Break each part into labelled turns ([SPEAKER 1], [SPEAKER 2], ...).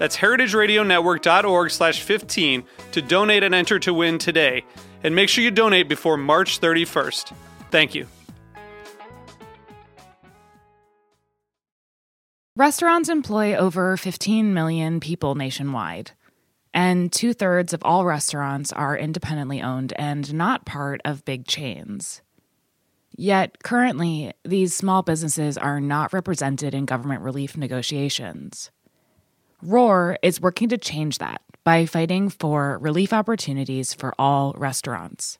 [SPEAKER 1] That's heritageradionetwork.org slash 15 to donate and enter to win today. And make sure you donate before March 31st. Thank you.
[SPEAKER 2] Restaurants employ over 15 million people nationwide, and two thirds of all restaurants are independently owned and not part of big chains. Yet, currently, these small businesses are not represented in government relief negotiations. ROAR is working to change that by fighting for relief opportunities for all restaurants.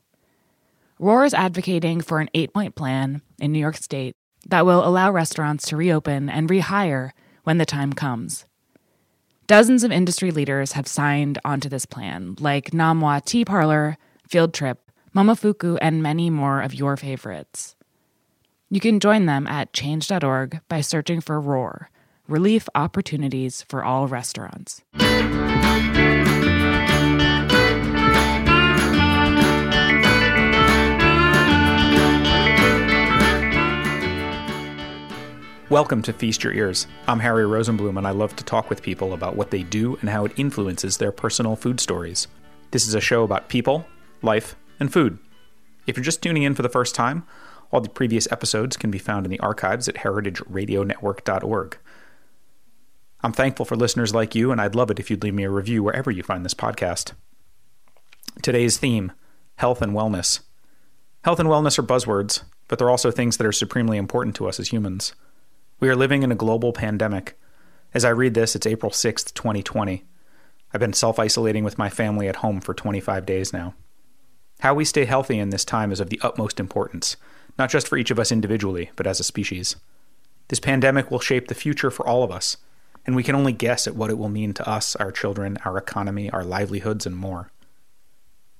[SPEAKER 2] ROAR is advocating for an eight point plan in New York State that will allow restaurants to reopen and rehire when the time comes. Dozens of industry leaders have signed onto this plan, like Nom Wah Tea Parlor, Field Trip, Momofuku, and many more of your favorites. You can join them at change.org by searching for ROAR relief opportunities for all restaurants.
[SPEAKER 3] Welcome to Feast Your Ears. I'm Harry Rosenblum, and I love to talk with people about what they do and how it influences their personal food stories. This is a show about people, life, and food. If you're just tuning in for the first time, all the previous episodes can be found in the archives at heritageradionetwork.org. I'm thankful for listeners like you, and I'd love it if you'd leave me a review wherever you find this podcast. Today's theme health and wellness. Health and wellness are buzzwords, but they're also things that are supremely important to us as humans. We are living in a global pandemic. As I read this, it's April 6th, 2020. I've been self isolating with my family at home for 25 days now. How we stay healthy in this time is of the utmost importance, not just for each of us individually, but as a species. This pandemic will shape the future for all of us and we can only guess at what it will mean to us, our children, our economy, our livelihoods, and more.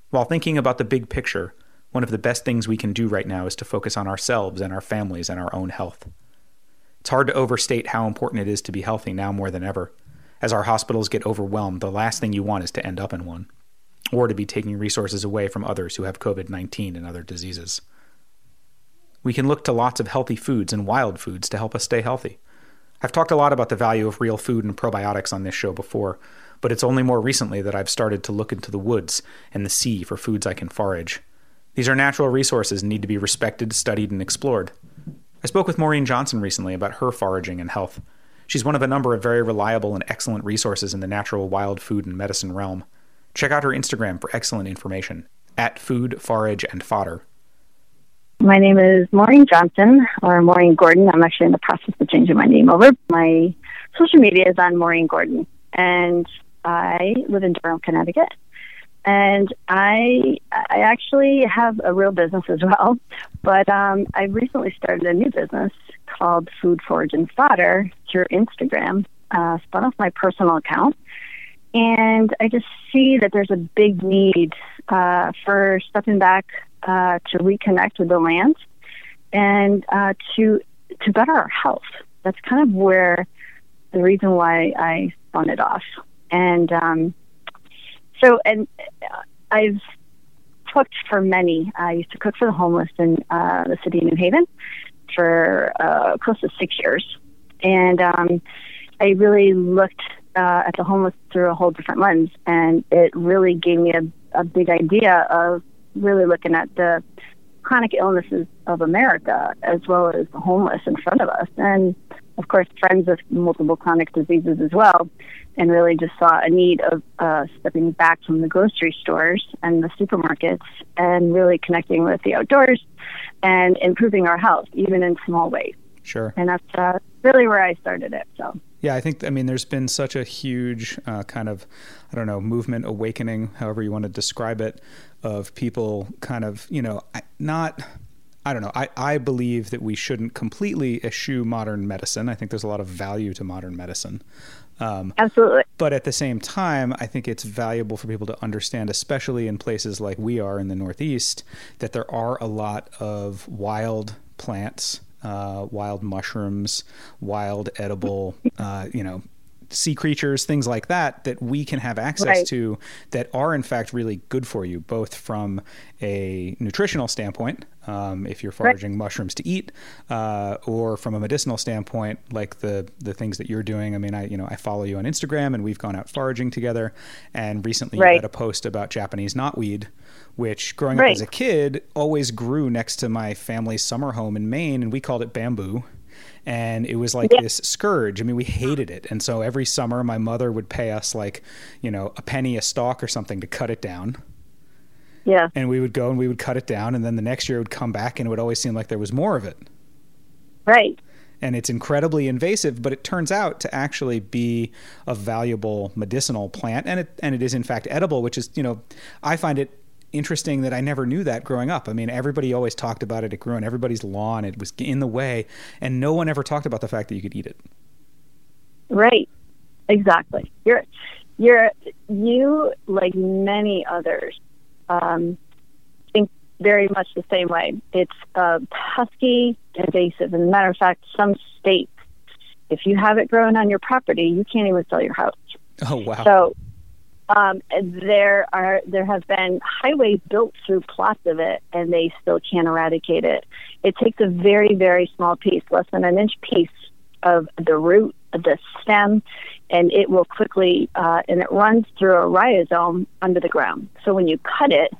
[SPEAKER 3] While thinking about the big picture, one of the best things we can do right now is to focus on ourselves and our families and our own health. It's hard to overstate how important it is to be healthy now more than ever. As our hospitals get overwhelmed, the last thing you want is to end up in one, or to be taking resources away from others who have COVID 19 and other diseases. We can look to lots of healthy foods and wild foods to help us stay healthy. I've talked a lot about the value of real food and probiotics on this show before, but it's only more recently that I've started to look into the woods and the sea for foods I can forage. These are natural resources and need to be respected, studied, and explored. I spoke with Maureen Johnson recently about her foraging and health. She's one of a number of very reliable and excellent resources in the natural wild food and medicine realm. Check out her Instagram for excellent information at Food, Forage, and Fodder.
[SPEAKER 4] My name is Maureen Johnson or Maureen Gordon. I'm actually in the process of changing my name over. My social media is on Maureen Gordon, and I live in Durham, Connecticut. And I I actually have a real business as well, but um, I recently started a new business called Food Forage and Fodder through Instagram. Uh, spun off my personal account, and I just see that there's a big need uh, for stepping back uh, to reconnect with the land and uh, to to better our health. That's kind of where the reason why I spun it off. And um, so, and I've cooked for many. I used to cook for the homeless in uh, the city of New Haven for uh, close to six years, and um, I really looked uh, at the homeless through a whole different lens, and it really gave me a, a big idea of really looking at the chronic illnesses of America as well as the homeless in front of us. And of course, friends with multiple chronic diseases as well, and really just saw a need of uh, stepping back from the grocery stores and the supermarkets and really connecting with the outdoors and improving our health, even in small ways.
[SPEAKER 3] Sure.
[SPEAKER 4] And that's uh, really where I started it. So.
[SPEAKER 3] Yeah, I think I mean there's been such a huge uh, kind of I don't know movement awakening, however you want to describe it, of people kind of you know not I don't know. I, I believe that we shouldn't completely eschew modern medicine. I think there's a lot of value to modern medicine.
[SPEAKER 4] Um, Absolutely.
[SPEAKER 3] But at the same time, I think it's valuable for people to understand, especially in places like we are in the Northeast, that there are a lot of wild plants uh, wild mushrooms, wild edible, uh, you know, sea creatures, things like that, that we can have access right. to that are in fact really good for you, both from a nutritional standpoint, um, if you're foraging right. mushrooms to eat, uh, or from a medicinal standpoint, like the the things that you're doing. I mean, I you know I follow you on Instagram, and we've gone out foraging together, and recently right. you had a post about Japanese knotweed which growing right. up as a kid always grew next to my family's summer home in Maine, and we called it bamboo. And it was like yeah. this scourge. I mean, we hated it. And so every summer, my mother would pay us like, you know, a penny a stalk or something to cut it down.
[SPEAKER 4] Yeah.
[SPEAKER 3] And we would go and we would cut it down. And then the next year it would come back and it would always seem like there was more of it.
[SPEAKER 4] Right
[SPEAKER 3] and it's incredibly invasive, but it turns out to actually be a valuable medicinal plant, and it and it is in fact edible, which is you know I find it interesting that I never knew that growing up. I mean, everybody always talked about it. It grew on everybody's lawn. It was in the way, and no one ever talked about the fact that you could eat it.
[SPEAKER 4] Right. Exactly. You're you're you like many others um, think very much the same way. It's uh, pesky, invasive. As a matter of fact, some states, if you have it growing on your property, you can't even sell your house.
[SPEAKER 3] Oh wow!
[SPEAKER 4] So um, there are there have been highways built through plots of it, and they still can't eradicate it. It takes a very very small piece, less than an inch piece of the root, of the stem, and it will quickly uh, and it runs through a rhizome under the ground. So when you cut it,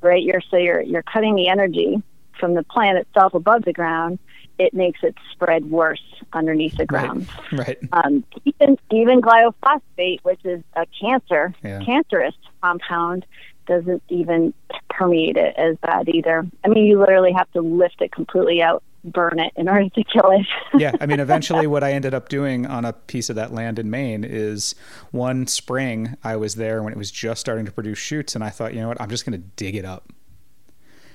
[SPEAKER 4] right, you're so you're you're cutting the energy from the plant itself above the ground it makes it spread worse underneath the ground.
[SPEAKER 3] Right. right.
[SPEAKER 4] Um, even even glyphosate, which is a cancer, yeah. cancerous compound, doesn't even permeate it as bad either. I mean, you literally have to lift it completely out, burn it in order to kill it.
[SPEAKER 3] yeah, I mean, eventually, what I ended up doing on a piece of that land in Maine is one spring I was there when it was just starting to produce shoots, and I thought, you know what, I'm just going to dig it up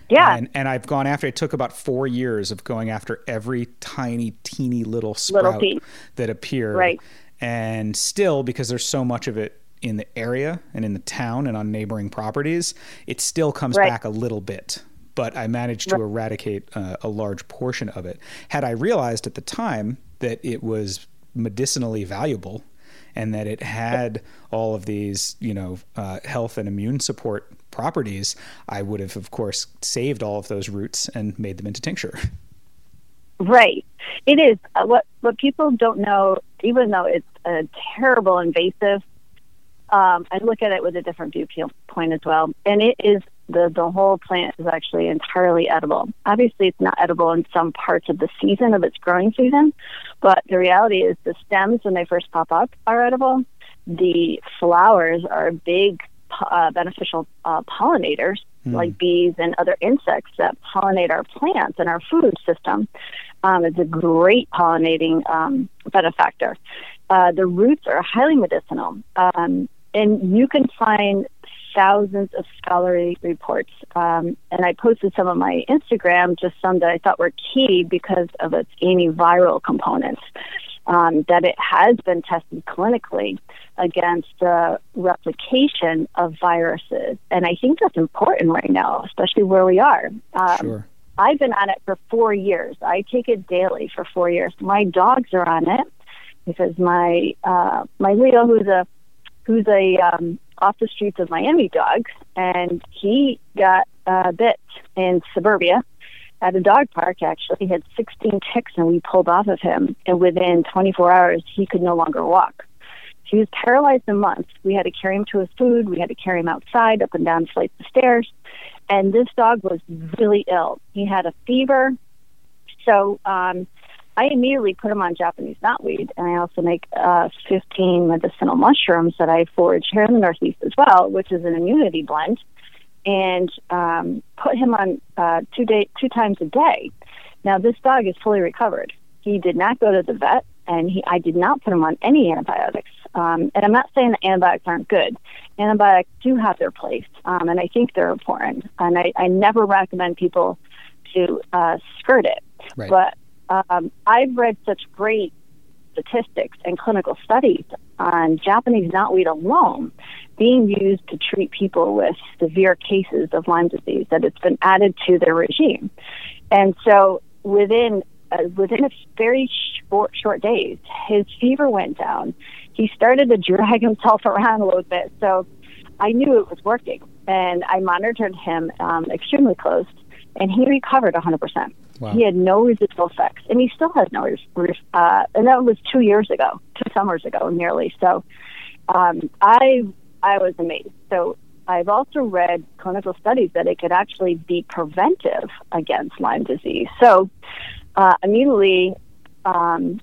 [SPEAKER 4] yeah.
[SPEAKER 3] And, and I've gone after, it took about four years of going after every tiny, teeny little sprout little that appeared.
[SPEAKER 4] Right.
[SPEAKER 3] And still, because there's so much of it in the area and in the town and on neighboring properties, it still comes right. back a little bit. But I managed to eradicate uh, a large portion of it. Had I realized at the time that it was medicinally valuable and that it had all of these, you know, uh, health and immune support properties, I would have, of course, saved all of those roots and made them into tincture.
[SPEAKER 4] Right. It is uh, what what people don't know, even though it's a terrible invasive. Um, I look at it with a different viewpoint as well, and it is the the whole plant is actually entirely edible. Obviously, it's not edible in some parts of the season of its growing season, but the reality is the stems when they first pop up are edible. The flowers are big uh, beneficial uh, pollinators mm. like bees and other insects that pollinate our plants and our food system. Um, it's a great pollinating um, benefactor. Uh, the roots are highly medicinal, um, and you can find thousands of scholarly reports. Um, and I posted some on my Instagram, just some that I thought were key because of its antiviral components um, that it has been tested clinically against the replication of viruses. And I think that's important right now, especially where we are.
[SPEAKER 3] Um, sure.
[SPEAKER 4] I've been on it for four years. I take it daily for four years. My dogs are on it because my uh, my Leo, who's a who's a um, off the streets of Miami dog, and he got uh, bit in suburbia at a dog park actually. He had 16 ticks and we pulled off of him. And within 24 hours, he could no longer walk. He was paralyzed in months. We had to carry him to his food. We had to carry him outside, up and down flights of stairs. And this dog was really ill. He had a fever. So um, I immediately put him on Japanese knotweed, and I also make uh, 15 medicinal mushrooms that I forage here in the Northeast as well, which is an immunity blend, and um, put him on uh, two day two times a day. Now this dog is fully recovered. He did not go to the vet, and he I did not put him on any antibiotics. Um, and I'm not saying that antibiotics aren't good. Antibiotics do have their place, um, and I think they're important. And I, I never recommend people to uh, skirt it.
[SPEAKER 3] Right.
[SPEAKER 4] But um, I've read such great statistics and clinical studies on Japanese knotweed alone being used to treat people with severe cases of Lyme disease that it's been added to their regime. And so within uh, within a very short short days, his fever went down. He started to drag himself around a little bit. So I knew it was working, and I monitored him um, extremely close, and he recovered 100%.
[SPEAKER 3] Wow.
[SPEAKER 4] He had no residual effects, and he still has no. Res- uh, and that was two years ago, two summers ago, nearly. So, um, I I was amazed. So I've also read clinical studies that it could actually be preventive against Lyme disease. So uh, immediately um,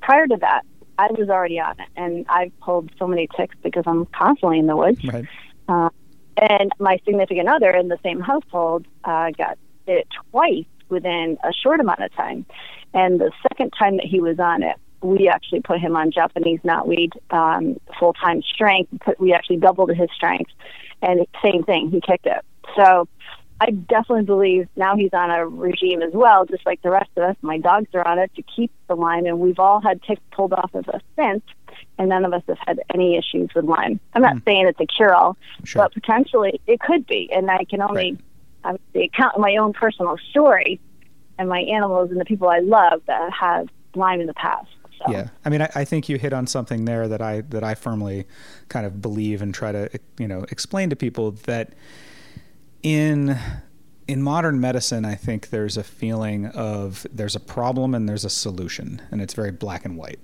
[SPEAKER 4] prior to that, I was already on it, and I've pulled so many ticks because I'm constantly in the woods.
[SPEAKER 3] Right.
[SPEAKER 4] Uh, and my significant other in the same household uh, got it twice within a short amount of time. And the second time that he was on it, we actually put him on Japanese knotweed um, full time strength. Put, we actually doubled his strength, and the same thing, he kicked it. So I definitely believe now he's on a regime as well, just like the rest of us. My dogs are on it to keep the Lyme, and we've all had ticks pulled off of us since, and none of us have had any issues with Lyme. I'm not
[SPEAKER 3] Mm.
[SPEAKER 4] saying it's a cure all,
[SPEAKER 3] Sure.
[SPEAKER 4] but potentially it could be, and I can only
[SPEAKER 3] Right.
[SPEAKER 4] Obviously count my own personal story and my animals and the people I love that have Lyme in the past. So.
[SPEAKER 3] Yeah, I mean, I, I think you hit on something there that I that I firmly kind of believe and try to you know explain to people that in in modern medicine, I think there's a feeling of there's a problem and there's a solution, and it's very black and white.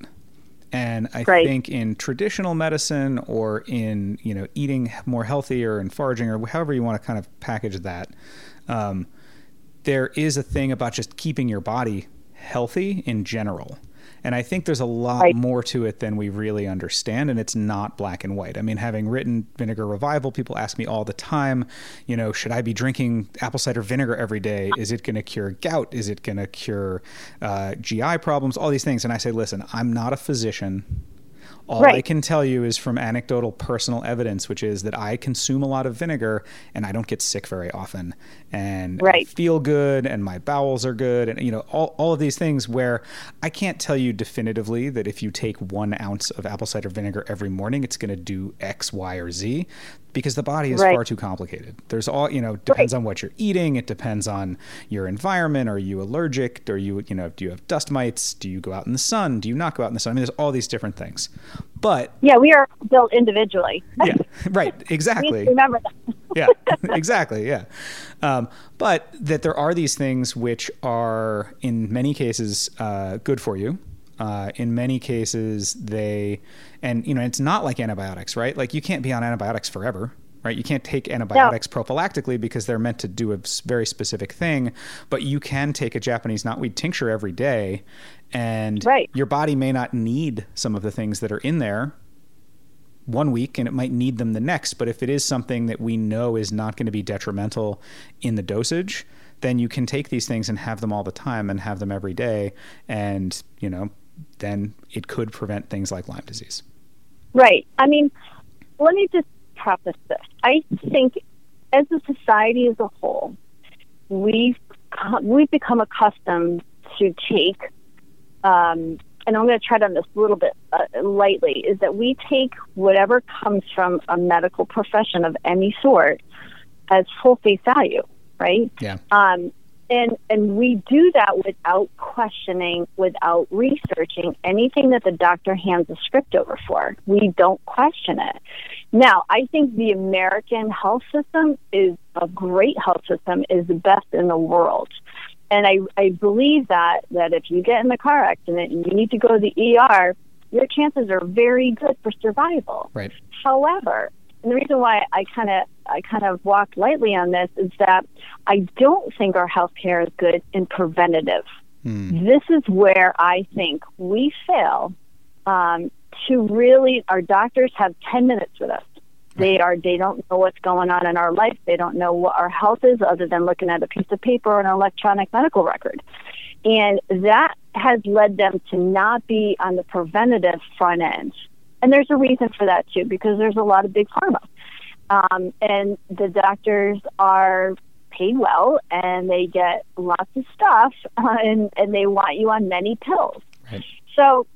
[SPEAKER 3] And I
[SPEAKER 4] Right.
[SPEAKER 3] think in traditional medicine or in you know eating more healthy or in foraging or however you want to kind of package that, um, there is a thing about just keeping your body healthy in general. And I think there's a lot
[SPEAKER 4] Right.
[SPEAKER 3] more to it than we really understand, and it's not black and white. I mean, having written Vinegar Revival, people ask me all the time, you know, should I be drinking apple cider vinegar every day? Is it going to cure gout? Is it going to cure uh, GI problems? All these things. And I say, listen, I'm not a physician. All I can tell you is from anecdotal personal evidence, which is that I consume a lot of vinegar and I don't get sick very often. And I feel good and my bowels are good. And, you know, all, all of these things where I can't tell you definitively that if you take one ounce of apple cider vinegar every morning, it's going to do X, Y, or Z because the body is
[SPEAKER 4] Right.
[SPEAKER 3] far too complicated. There's all, you know, depends on what you're eating. It depends on your environment. Are you allergic? Are you, you know, do you have dust mites? Do you go out in the sun? Do you not go out in the sun? I mean, there's all these different things. But
[SPEAKER 4] Yeah, we are built individually.
[SPEAKER 3] yeah, right,
[SPEAKER 4] We need to
[SPEAKER 3] exactly.
[SPEAKER 4] remember that.
[SPEAKER 3] yeah, exactly. Yeah. Um, but that there are these things which are, in many cases, uh, good for you. Uh, in many cases, they, and you know, it's not like antibiotics, right? Like you can't be on antibiotics forever, right? You can't take antibiotics prophylactically because they're meant to do a very specific thing. But you can take a Japanese knotweed tincture every day, and
[SPEAKER 4] Right.
[SPEAKER 3] your body may not need some of the things that are in there one week and it might need them the next. But if it is something that we know is not going to be detrimental in the dosage, then you can take these things and have them all the time and have them every day. And, you know, then it could prevent things like Lyme disease.
[SPEAKER 4] Right. I mean, let me just preface this. I think as a society as a whole, we've we've become accustomed to take, um, and I'm going to tread on this a little bit uh, lightly, is that we take whatever comes from a medical profession of any sort as full face value, right?
[SPEAKER 3] Yeah.
[SPEAKER 4] Um, and and we do that without questioning, without researching anything that the doctor hands a script over for. We don't question it. Now, I think the American health system is a great health system, is the best in the world. And I, I believe that that if you get in a car accident and you need to go to the ER, your chances are very good for survival.
[SPEAKER 3] Right.
[SPEAKER 4] However, and the reason why I kind of I kind of walk lightly on this is that I don't think our healthcare is good in preventative Mm. This is where I think we fail um, to really. Our doctors have ten minutes with us. They are. They don't know what's going on in our life. They don't know what our health is, other than looking at a piece of paper or an electronic medical record. And that has led them to not be on the preventative front end. And there's a reason for that too, because there's a lot of big pharma. Um, and the doctors are paid well and they get lots of stuff uh, and, and they want you on many pills. Right. So,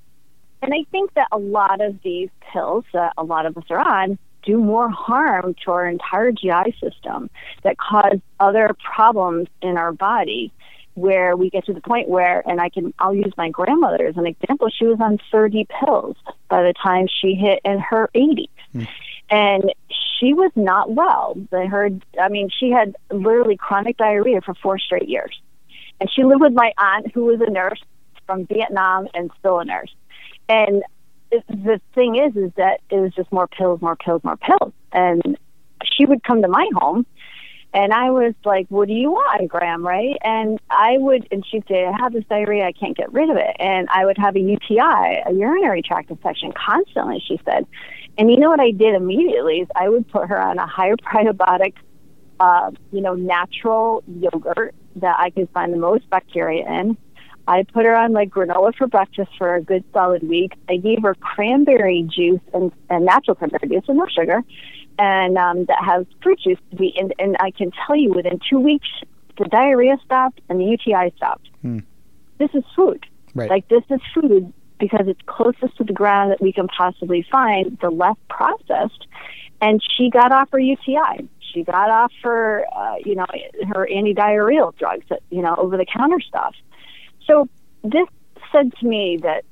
[SPEAKER 4] and I think that a lot of these pills that a lot of us are on do more harm to our entire GI system that cause other problems in our body where we get to the point where, and I can, I'll use my grandmother as an example. She was on 30 pills by the time she hit in her 80s. Mm. And she was not well. I heard, I mean, she had literally chronic diarrhea for four straight years. And she lived with my aunt, who was a nurse from Vietnam and still a nurse. And it, the thing is, is that it was just more pills, more pills, more pills. And she would come to my home and I was like, what do you want, Graham, right? And I would, and she'd say, I have this diarrhea, I can't get rid of it. And I would have a UTI, a urinary tract infection constantly, she said. And you know what I did immediately is I would put her on a higher probiotic, uh, you know, natural yogurt that I could find the most bacteria in. I put her on like granola for breakfast for a good solid week. I gave her cranberry juice and, and natural cranberry juice with no sugar and um, that has fruit juice to be. And, and I can tell you, within two weeks, the diarrhea stopped and the UTI stopped. Hmm. This is food. Right. Like this is food because it's closest to the ground that we can possibly find, the less processed. And she got off her UTI. She got off her, uh, you know, her antidiarrheal drugs, you know, over the counter stuff. So this said to me that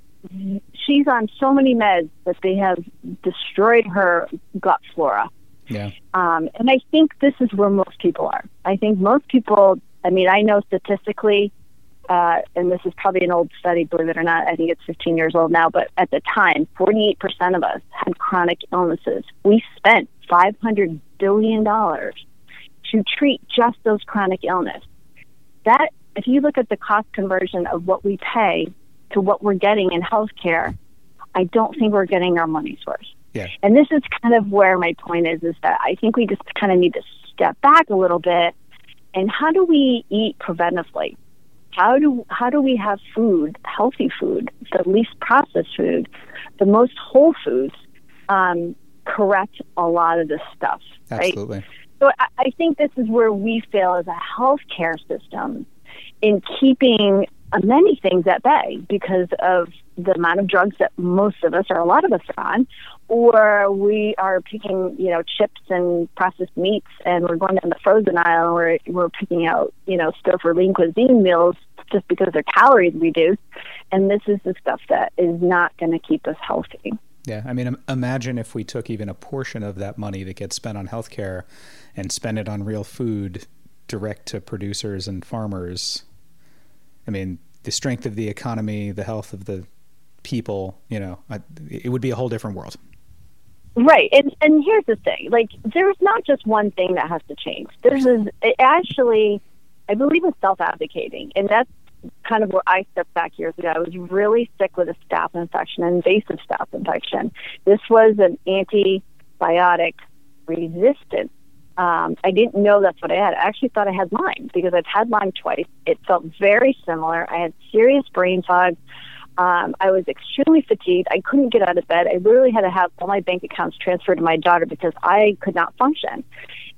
[SPEAKER 4] she's on so many meds that they have destroyed her gut flora.
[SPEAKER 3] Yeah.
[SPEAKER 4] Um, and I think this is where most people are. I think most people, I mean, I know statistically, uh, and this is probably an old study, believe it or not. I think it's 15 years old now, but at the time, 48% of us had chronic illnesses. We spent $500 billion to treat just those chronic illness. That, if you look at the cost conversion of what we pay to what we're getting in healthcare, I don't think we're getting our money's worth.
[SPEAKER 3] Yeah.
[SPEAKER 4] And this is kind of where my point is, is that I think we just kind of need to step back a little bit. And how do we eat preventively? How do how do we have food, healthy food, the least processed food, the most whole foods, um, correct a lot of this stuff?
[SPEAKER 3] Absolutely.
[SPEAKER 4] Right? So I, I think this is where we fail as a healthcare system in keeping many things at bay because of the amount of drugs that most of us or a lot of us are on, or we are picking, you know, chips and processed meats and we're going down the frozen aisle and we're, we're picking out, you know, stuff for lean cuisine meals just because their calories reduced. And this is the stuff that is not going to keep us healthy.
[SPEAKER 3] Yeah, I mean, imagine if we took even a portion of that money that gets spent on healthcare and spend it on real food direct to producers and farmers. I mean, the strength of the economy, the health of the people, you know, it would be a whole different world.
[SPEAKER 4] Right. And and here's the thing. Like there's not just one thing that has to change. There's a, actually I believe in self-advocating and that's kind of where I stepped back years ago. I was really sick with a staph infection, an invasive staph infection. This was an antibiotic resistant um, I didn't know that's what I had. I actually thought I had Lyme because I've had Lyme twice. It felt very similar. I had serious brain fog. Um, I was extremely fatigued. I couldn't get out of bed. I literally had to have all my bank accounts transferred to my daughter because I could not function.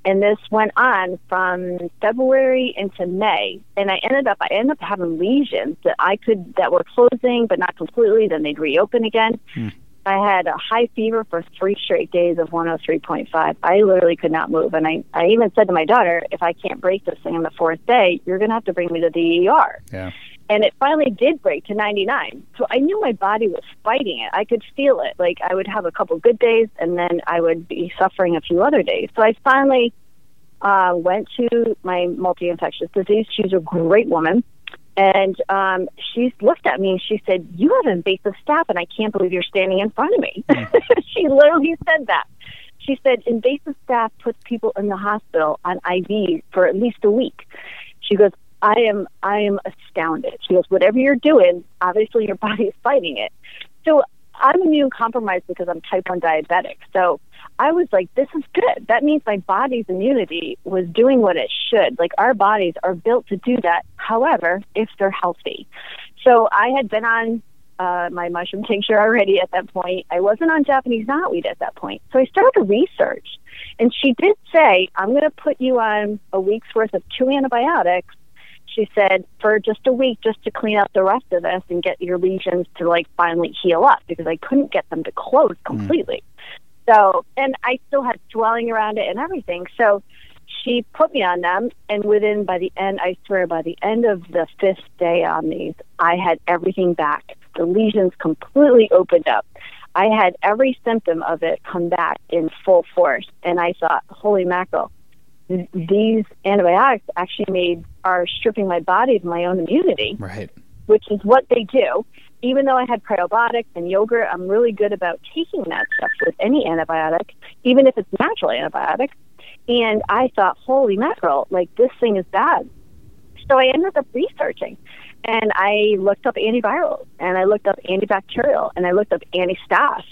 [SPEAKER 4] And this went on from February into May. And I ended up, I ended up having lesions that I could, that were closing, but not completely. Then they'd reopen again. Hmm. I had a high fever for three straight days of 103.5. I literally could not move. And I, I even said to my daughter, if I can't break this thing on the fourth day, you're going to have to bring me to the ER.
[SPEAKER 3] Yeah.
[SPEAKER 4] And it finally did break to 99. So I knew my body was fighting it. I could feel it. Like I would have a couple good days and then I would be suffering a few other days. So I finally uh, went to my multi infectious disease. She's a great woman. And um, she looked at me and she said, You have invasive staph, and I can't believe you're standing in front of me. Mm. she literally said that. She said, Invasive staph puts people in the hospital on IV for at least a week. She goes, I am I am astounded. She goes, whatever you're doing, obviously your body is fighting it. So I'm immune compromised because I'm type 1 diabetic. So I was like, this is good. That means my body's immunity was doing what it should. Like our bodies are built to do that. However, if they're healthy. So I had been on uh, my mushroom tincture already at that point. I wasn't on Japanese knotweed at that point. So I started to research. And she did say, I'm going to put you on a week's worth of two antibiotics she said for just a week just to clean up the rest of this and get your lesions to like finally heal up because I couldn't get them to close hmm. completely. Mm. So, and I still had swelling around it and everything. So she put me on them and within by the end I swear by the end of the fifth day on these, I had everything back. The lesions completely opened up. I had every symptom of it come back in full force and I thought, holy mackerel, these antibiotics actually made are stripping my body of my own immunity.
[SPEAKER 3] Right.
[SPEAKER 4] Which is what they do. Even though I had probiotics and yogurt, I'm really good about taking that stuff with any antibiotic, even if it's natural antibiotic. And I thought, holy mackerel, like this thing is bad. So I ended up researching and I looked up antiviral and I looked up antibacterial and I looked up anti-staph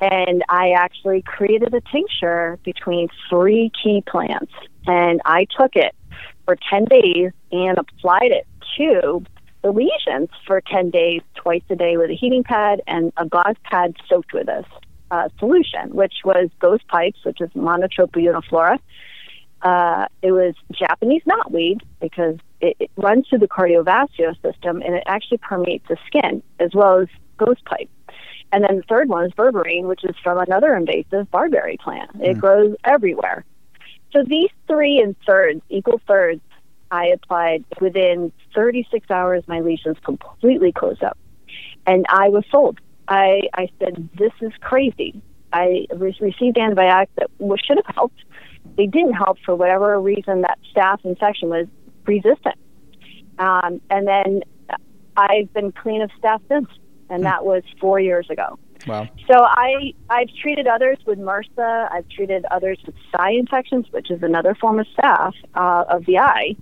[SPEAKER 4] and I actually created a tincture between three key plants and I took it for 10 days and applied it to the lesions for 10 days, twice a day with a heating pad and a gauze pad soaked with this uh, solution, which was ghost pipes, which is Monotropa uniflora. Uh, it was Japanese knotweed because it, it runs through the cardiovascular system and it actually permeates the skin, as well as ghost pipe. And then the third one is berberine, which is from another invasive barberry plant. It mm. grows everywhere. So these three in thirds, equal thirds, I applied within 36 hours. My lesions completely closed up, and I was sold. I I said, "This is crazy." I re- received antibiotics that should have helped. They didn't help for whatever reason. That staph infection was resistant, um, and then I've been clean of staph since, and hmm. that was four years ago.
[SPEAKER 3] Wow.
[SPEAKER 4] So I I've treated others with MRSA. I've treated others with stye infections, which is another form of staph uh, of the eye,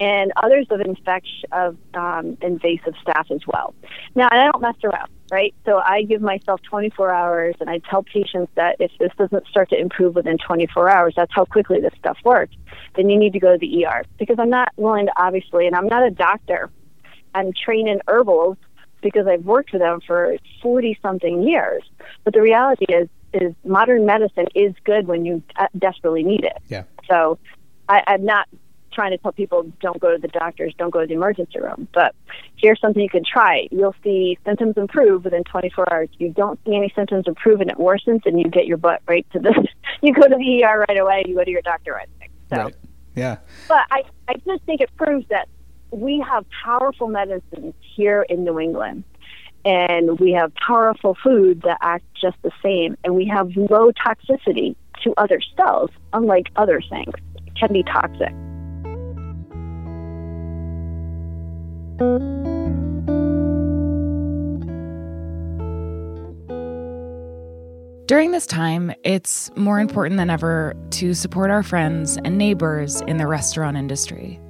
[SPEAKER 4] and others of infection of um, invasive staph as well. Now I don't mess around, right? So I give myself 24 hours, and I tell patients that if this doesn't start to improve within 24 hours, that's how quickly this stuff works. Then you need to go to the ER because I'm not willing to obviously, and I'm not a doctor. I'm trained in herbals because I've worked with them for 40 something years. But the reality is, is modern medicine is good when you uh, desperately need it.
[SPEAKER 3] Yeah.
[SPEAKER 4] So I, I'm not trying to tell people don't go to the doctors, don't go to the emergency room. But here's something you can try. You'll see symptoms improve within 24 hours. You don't see any symptoms improve and it worsens, and you get your butt right to the. you go to the ER right away. You go to your doctor right away. So,
[SPEAKER 3] right. Yeah.
[SPEAKER 4] But I, I just think it proves that we have powerful medicines here in New England. And we have powerful food that act just the same. And we have low toxicity to other cells, unlike other things. It can be toxic.
[SPEAKER 2] During this time, it's more important than ever to support our friends and neighbors in the restaurant industry.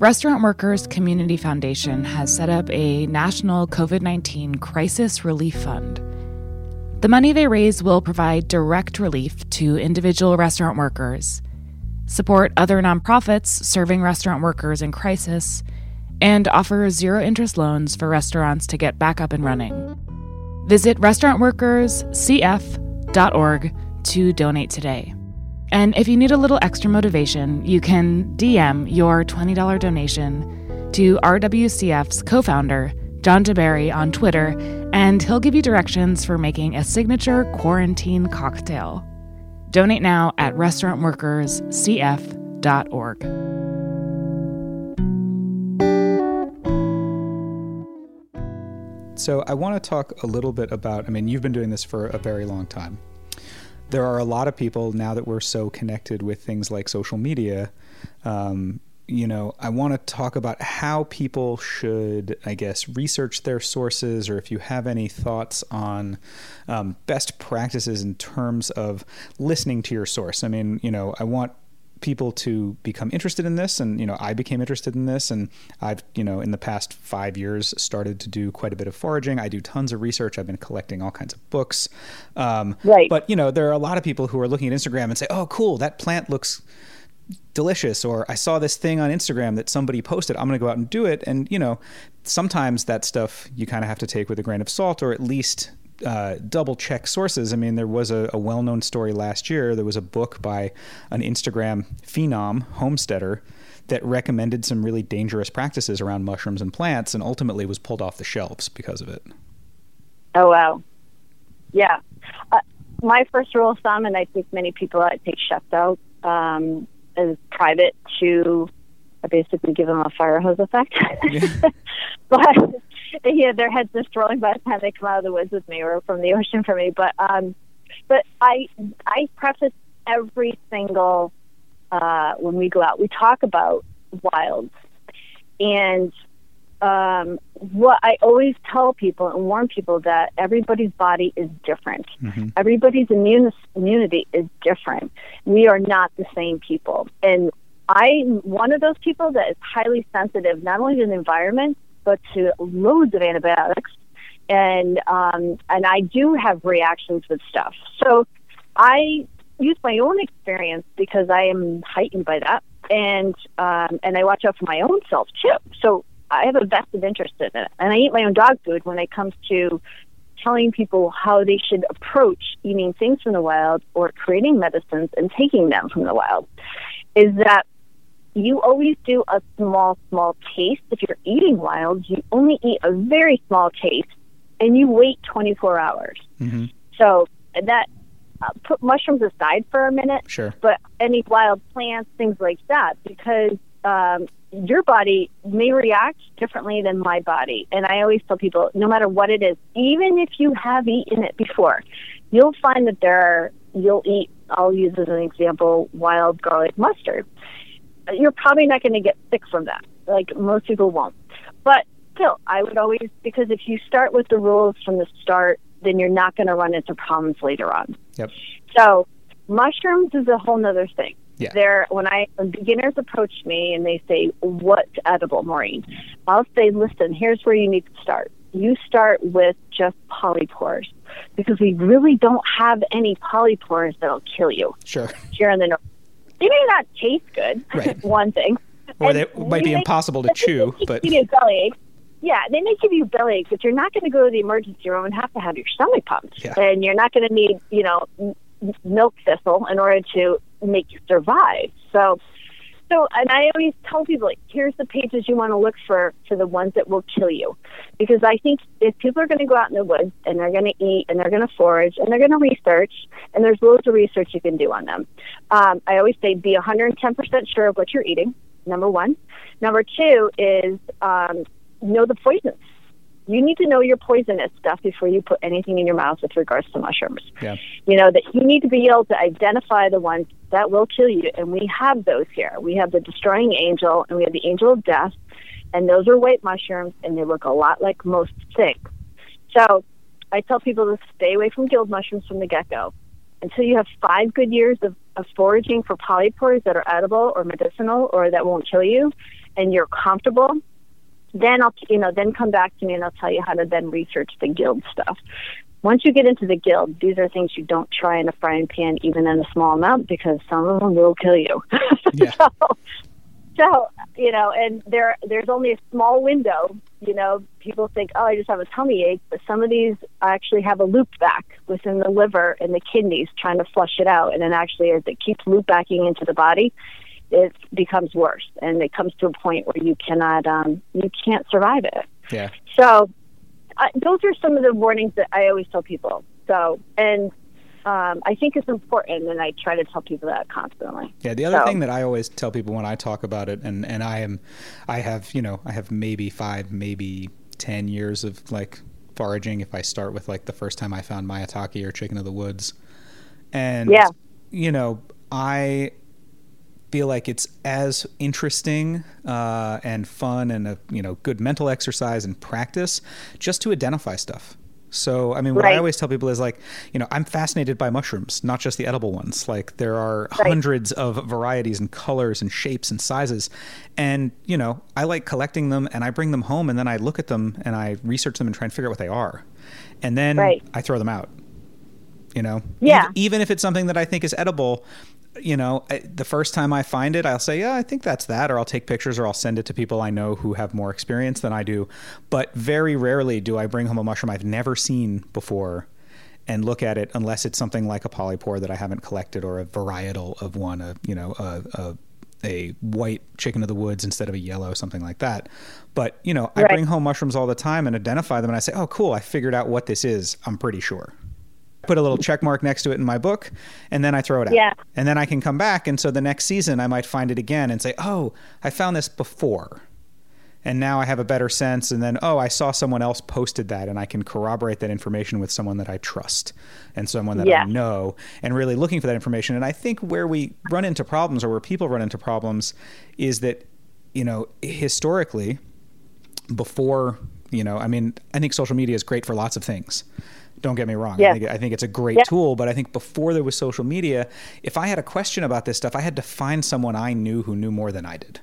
[SPEAKER 2] Restaurant Workers Community Foundation has set up a national COVID 19 crisis relief fund. The money they raise will provide direct relief to individual restaurant workers, support other nonprofits serving restaurant workers in crisis, and offer zero interest loans for restaurants to get back up and running. Visit restaurantworkerscf.org to donate today. And if you need a little extra motivation, you can DM your $20 donation to RWCF's co founder, John deBary, on Twitter, and he'll give you directions for making a signature quarantine cocktail. Donate now at restaurantworkerscf.org.
[SPEAKER 3] So, I want to talk a little bit about I mean, you've been doing this for a very long time there are a lot of people now that we're so connected with things like social media. Um, you know, I want to talk about how people should, I guess, research their sources, or if you have any thoughts on um, best practices in terms of listening to your source. I mean, you know, I want people to become interested in this. And you know i became interested in this. And i've you know in the past five years started to do quite a bit of foraging. I do tons of research. I've been collecting all kinds of books. Um,
[SPEAKER 4] Right.
[SPEAKER 3] but you know there are a lot of people who are looking at instagram and say oh cool that plant looks delicious or i saw this thing on instagram that somebody posted. I'm going to go out and do it. And you know sometimes that stuff you kind of have to take with a grain of salt or at least uh, double check sources. I mean there was a, a well-known story last year. There was a book by an instagram phenom homesteader that recommended some really dangerous practices around mushrooms and plants and ultimately was pulled off the shelves because of it.
[SPEAKER 4] Oh wow, yeah. Uh, my first rule of thumb, and I think many people I take chefs out, um, is private to I basically give them a fire hose effect. but yeah, their heads just rolling by the time they come out of the woods with me or from the ocean for me. But um, but I I preface every single uh, when we go out. We talk about wilds and um, what I always tell people and warn people that everybody's body is different. Everybody's immune immunity is different. We are not the same people, and I'm one of those people that is highly sensitive not only to the environment to loads of antibiotics, and um, and I do have reactions with stuff. So I use my own experience because I am heightened by that, and um, and I watch out for my own self too. So I have a vested interest in it, and I eat my own dog food when it comes to telling people how they should approach eating things from the wild or creating medicines and taking them from the wild. Is that you always do a small, small taste. If you're eating wild, you only eat a very small taste, and you wait 24 hours. So that uh, put mushrooms aside for a minute,
[SPEAKER 3] Sure.
[SPEAKER 4] but any wild plants, things like that, because um, your body may react differently than my body. And I always tell people, no matter what it is, even if you have eaten it before, you'll find that there are, you'll eat, I'll use as an example, wild garlic mustard. You're probably not going to get sick from that. Like most people won't. But still, I would always, because if you start with the rules from the start, then you're not going to run into problems later on.
[SPEAKER 3] Yep.
[SPEAKER 4] So mushrooms is a whole nother thing.
[SPEAKER 3] Yeah.
[SPEAKER 4] They're when I when beginners approach me and they say, "What's edible, Maureen?" I'll say, "Listen, here's where you need to start. You start with just polypores because we really don't have any polypores that'll kill you
[SPEAKER 3] Sure.
[SPEAKER 4] here in the north. They may not taste good.
[SPEAKER 3] Right.
[SPEAKER 4] one thing.
[SPEAKER 3] Or
[SPEAKER 4] And
[SPEAKER 3] they might be impossible to chew, but
[SPEAKER 4] you bellyache. Yeah, they may give you a bellyache, but you're not going to go to the emergency room and have to have your stomach pumped,
[SPEAKER 3] Yeah.
[SPEAKER 4] and you're not going to need, you know, milk thistle in order to make you survive. So, so, and I always tell people, like, here's the pages you want to look for for the ones that will kill you, because I think if people are going to go out in the woods and they're going to eat and they're going to forage and they're going to research, and there's loads of research you can do on them. Um, I always say be 110% sure of what you're eating. Number one. Number two is um, know the poisons. You need to know your poisonous stuff before you put anything in your mouth with regards to mushrooms.
[SPEAKER 3] yeah.
[SPEAKER 4] You know that you need to be able to identify the ones that will kill you, and we have those here. We have the destroying angel, and we have the angel of death, and those are white mushrooms, and they look a lot like most things. So, I tell people to stay away from gilled mushrooms from the get go until you have five good years of, of foraging for polypores that are edible or medicinal or that won't kill you, and you're comfortable. Then I'll, you know, then come back to me and I'll tell you how to then research the gilled stuff. Once you get into the gilled, these are things you don't try in a frying pan, even in a small amount, because some of them will kill you.
[SPEAKER 3] Yeah.
[SPEAKER 4] so, so, you know, and there there's only a small window. You know, people think, oh, I just have a tummy ache, but some of these actually have a loop back within the liver and the kidneys trying to flush it out, and then actually as it keeps loop backing into the body, it becomes worse, and it comes to a point where you cannot um, you can't survive it.
[SPEAKER 3] Yeah.
[SPEAKER 4] So, uh, those are some of the warnings that I always tell people. So, and um, I think it's important, and I try to tell people that constantly.
[SPEAKER 3] Yeah, the other
[SPEAKER 4] So-
[SPEAKER 3] thing that I always tell people when I talk about it, and and I am, I have you know I have maybe five, maybe ten years of like foraging. If I start with like the first time I found Maitake or Chicken of the Woods, and
[SPEAKER 4] Yeah.
[SPEAKER 3] you know I feel like it's as interesting uh, and fun and a you know good mental exercise and practice just to identify stuff So, I mean, what
[SPEAKER 4] Right.
[SPEAKER 3] I always tell people is like, you know, I'm fascinated by mushrooms, not just the edible ones. Like, there are
[SPEAKER 4] Right.
[SPEAKER 3] hundreds of varieties and colors and shapes and sizes. And, you know, I like collecting them and I bring them home and then I look at them and I research them and try and figure out what they are. And then
[SPEAKER 4] Right.
[SPEAKER 3] I throw them out. You know?
[SPEAKER 4] Yeah.
[SPEAKER 3] Even, even if it's something that I think is edible, you know, I, the first time I find it, I'll say, yeah, I think that's that, or I'll take pictures, or I'll send it to people I know who have more experience than I do. But very rarely do I bring home a mushroom I've never seen before and look at it unless it's something like a polypore that I haven't collected, or a varietal of one, a you know, a, a a white chicken of the woods instead of a yellow, something like that. But you know, I bring home mushrooms all the time and identify them, and I say, oh, cool, I figured out what this is. I'm pretty sure put a little check mark next to it in my book and then I throw it out.
[SPEAKER 4] Yeah.
[SPEAKER 3] And then I can come back and so the next season I might find it again and say, "Oh, I found this before." And now I have a better sense and then, "Oh, I saw someone else posted that and I can corroborate that information with someone that I trust and someone that
[SPEAKER 4] Yeah.
[SPEAKER 3] I know and really looking for that information." And I think where we run into problems or where people run into problems is that you know, historically before you know i mean i think social media is great for lots of things don't get me wrong
[SPEAKER 4] Yeah.
[SPEAKER 3] I, think, I think it's a great tool but i think before there was social media if i had a question about this stuff i had to find someone i knew who knew more than i did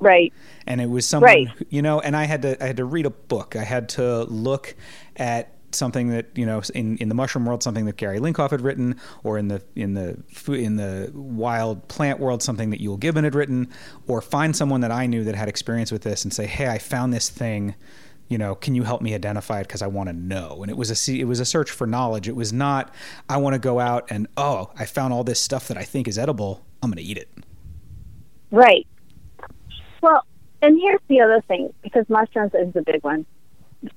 [SPEAKER 4] Right.
[SPEAKER 3] and it was someone
[SPEAKER 4] Right.
[SPEAKER 3] who- you know and i had to i had to read a book i had to look at something that you know in, in the mushroom world something that Gary Lincoff had written or in the in the in the wild plant world something that Euell Gibbon had written or find someone that I knew that had experience with this and say hey I found this thing you know can you help me identify it because I want to know and it was a it was a search for knowledge it was not I want to go out and oh I found all this stuff that I think is edible I'm going to eat it
[SPEAKER 4] Right. Well, and here's the other thing, because mushrooms is the big one.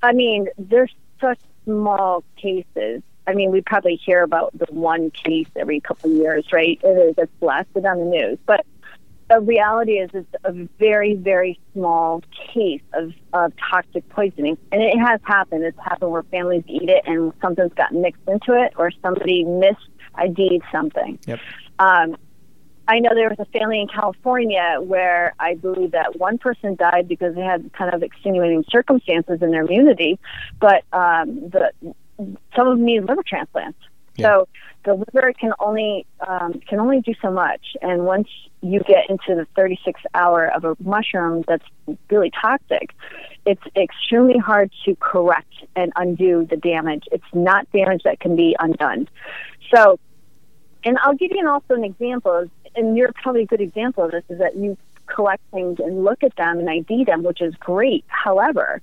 [SPEAKER 4] I mean, there's such small cases. I mean, we probably hear about the one case every couple of years, right? It is gets blasted on the news. But the reality is it's a very, very small case of, of toxic poisoning. And it has happened. It's happened where families eat it and something's gotten mixed into it or somebody mis ID'd something.
[SPEAKER 3] yep
[SPEAKER 4] Um, I know there was a family in California where I believe that one person died because they had kind of extenuating circumstances in their immunity, but um, the some of them needed liver transplants.
[SPEAKER 3] Yeah.
[SPEAKER 4] So the liver can only um, can only do so much, and once you get into the 36 hour of a mushroom that's really toxic, it's extremely hard to correct and undo the damage. It's not damage that can be undone. So and I'll give you an, also an example, and you're probably a good example of this, is that you collect things and look at them and ID them, which is great. However,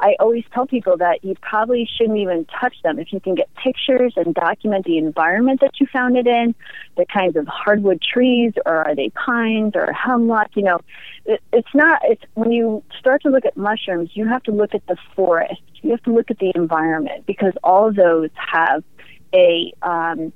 [SPEAKER 4] I always tell people that you probably shouldn't even touch them. If you can get pictures and document the environment that you found it in, the kinds of hardwood trees, or are they pines or hemlock, you know, it, it's not, it's when you start to look at mushrooms, you have to look at the forest, you have to look at the environment because all of those have a, um,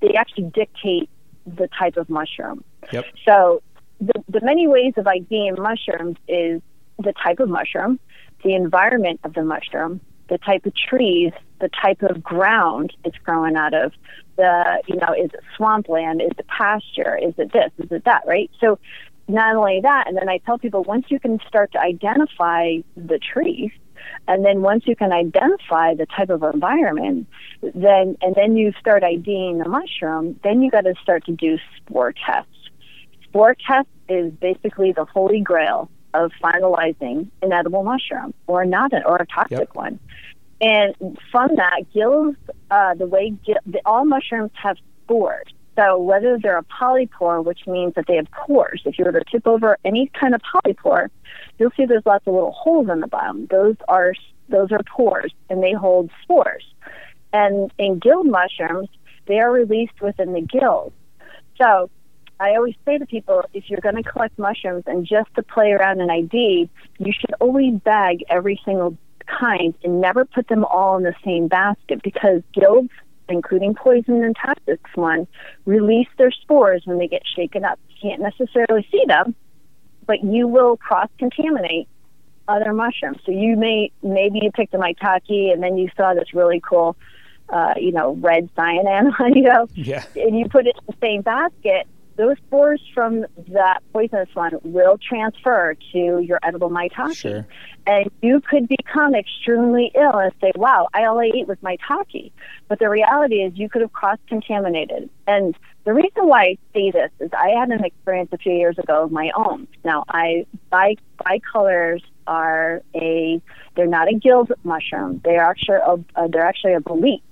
[SPEAKER 4] they actually dictate the type of mushroom.
[SPEAKER 3] yep
[SPEAKER 4] So the, the many ways of IDing mushrooms is the type of mushroom, the environment of the mushroom, the type of trees, the type of ground it's growing out of, the, you know, is it swampland, is it pasture, is it this, is it that, right? So not only that, and then I tell people once you can start to identify the trees, and then once you can identify the type of environment, then and then you start IDing the mushroom, then you got to start to do spore tests. Spore test is basically the holy grail of finalizing an edible mushroom or not an, or a toxic
[SPEAKER 3] Yep.
[SPEAKER 4] one. And from that, gills, uh, the way the, all mushrooms have spores. So whether they're a polypore, which means that they have pores, if you were to tip over any kind of polypore, you'll see there's lots of little holes in the bottom. Those are those are pores, and they hold spores. And in gilled mushrooms, they are released within the gills. So I always say to people, if you're going to collect mushrooms and just to play around an ID, you should always bag every single kind and never put them all in the same basket because gills, including poison and toxics one, release their spores when they get shaken up. You can't necessarily see them, but you will cross contaminate other mushrooms. So you may maybe you picked a maitake and then you saw this really cool, uh, you know, red cyanan, you know,
[SPEAKER 3] yeah
[SPEAKER 4] and you put it in the same basket, those spores from that poisonous one will transfer to your edible maitake.
[SPEAKER 3] Sure.
[SPEAKER 4] And you could become extremely ill and say, wow, I all I ate was maitake. But the reality is you could have cross contaminated. And the reason why I say this is I had an experience a few years ago of my own. Now, I bi bicolors are a they're not a gilled mushroom. They are actually a, they're actually a bolete.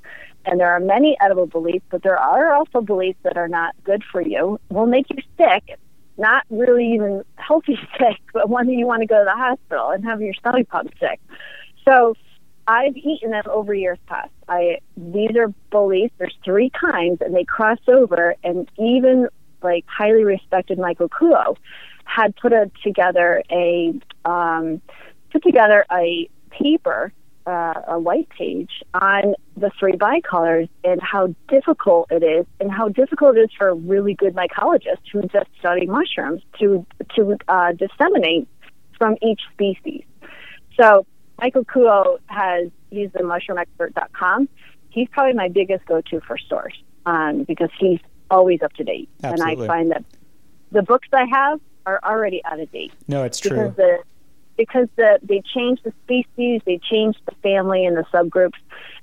[SPEAKER 4] And there are many edible boletes, but there are also boletes that are not good for you, will make you sick, not really even healthy sick, but one that you want to go to the hospital and have your stomach pump sick. So I've eaten them over years past. I these are boletes. There's three kinds, and they cross over. And even like highly respected Michael Kuo had put a, together a um, put together a paper uh, a white page on the three bicolors and how difficult it is, and how difficult it is for a really good mycologist who just study mushrooms to to uh, disseminate from each species. So Michael Kuo has he's the mushroomexpert.com. He's probably my biggest go-to for source um, because he's always up to date,
[SPEAKER 3] Absolutely.
[SPEAKER 4] and I find that the books I have are already out of date.
[SPEAKER 3] No, it's
[SPEAKER 4] because
[SPEAKER 3] true.
[SPEAKER 4] The, because the, they change the species, they change the family and the subgroups.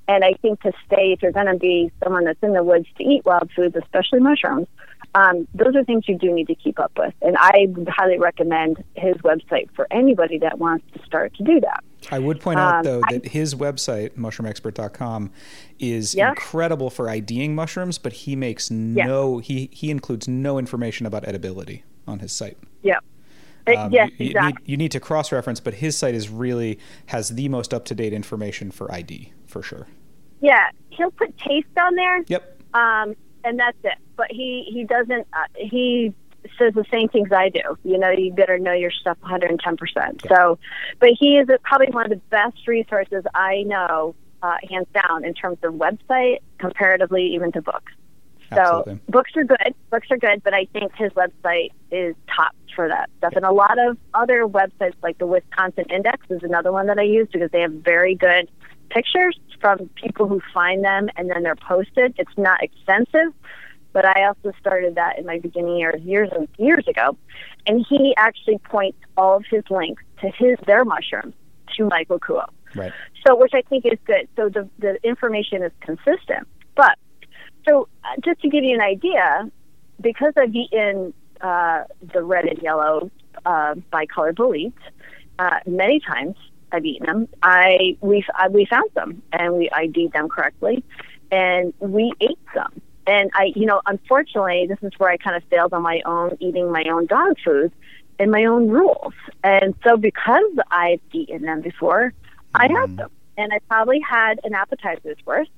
[SPEAKER 4] And I think to stay, if you're going to be someone that's in the woods to eat wild foods, especially mushrooms, um, those are things you do need to keep up with. And I would highly recommend his website for anybody that wants to start to do that.
[SPEAKER 3] I would point out,
[SPEAKER 4] Um,
[SPEAKER 3] though,
[SPEAKER 4] I-
[SPEAKER 3] that his website, mushroomexpert.com, is
[SPEAKER 4] Yeah.
[SPEAKER 3] incredible for IDing mushrooms, but he makes no, he, he includes no information about edibility on his site.
[SPEAKER 4] Yeah.
[SPEAKER 3] Um,
[SPEAKER 4] yes,
[SPEAKER 3] you, you
[SPEAKER 4] exactly.
[SPEAKER 3] need, you need to cross reference, but his site is really has the most up to date information for ID for sure.
[SPEAKER 4] Yeah, he'll put taste on there.
[SPEAKER 3] Yep.
[SPEAKER 4] um, and that's it. But he he doesn't. Uh, he says the same things I do. You know, you better know your stuff 110. percent So, but he is probably one of the best resources I know, uh, hands down, in terms of website comparatively even to books.
[SPEAKER 3] Absolutely.
[SPEAKER 4] So books are good. Books are good, but I think his website is top for that stuff. And a lot of other websites, like the Wisconsin Index, is another one that I use because they have very good pictures from people who find them and then they're posted. It's not extensive, but I also started that in my beginning years, years and years ago. And he actually points all of his links to his their mushrooms to Michael Kuo.
[SPEAKER 3] Right.
[SPEAKER 4] So, which I think is good. So the the information is consistent. But so, uh, just to give you an idea, because I've eaten uh, the red and yellow uh, bicolor boletes uh, many times, I've eaten them. I we I, we found them and we ID'd them correctly, and we ate them. And I, you know, unfortunately, this is where I kind of failed on my own eating my own dog food and my own rules. And so, because I've eaten them before, I had them, and I probably had an appetizer's worth.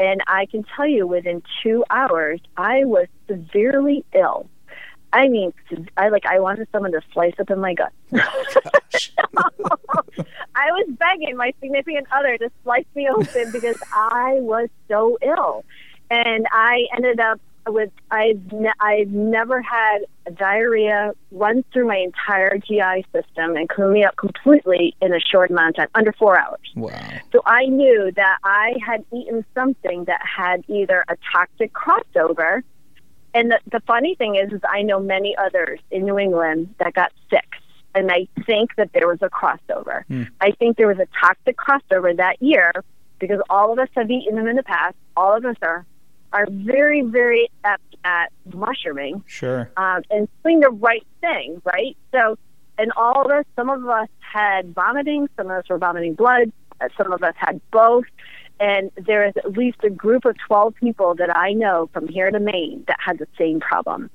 [SPEAKER 4] And I can tell you, within two hours, I was severely ill. I mean, I like I wanted someone to slice up in my gut. I was begging my significant other to slice me open because I was so ill, and I ended up with I've ne- I've never had a diarrhea run through my entire GI system and clean me up completely in a short amount of time, under four hours.
[SPEAKER 3] Wow.
[SPEAKER 4] So I knew that I had eaten something that had either a toxic crossover. And the, the funny thing is, is I know many others in New England that got sick. And I think that there was a crossover. Hmm. I think there was a toxic crossover that year because all of us have eaten them in the past. All of us are are very, very apt at mushrooming
[SPEAKER 3] Sure.
[SPEAKER 4] um, and doing the right thing, right? So, and all of us, some of us had vomiting, some of us were vomiting blood, uh, some of us had both. And there is at least a group of 12 people that I know from here to Maine that had the same problem.